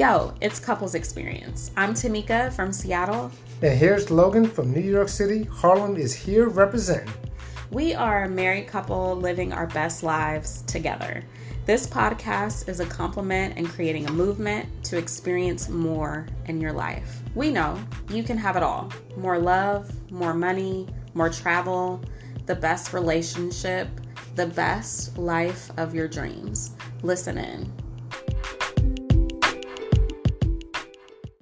Yo, it's Couples Experience. I'm Tamika from Seattle. And here's Logan from New York City. Harlem is here representing. We are a married couple living our best lives together. This podcast is a compliment and creating a movement to experience more in your life. We know you can have it all more love, more money, more travel, the best relationship, the best life of your dreams. Listen in.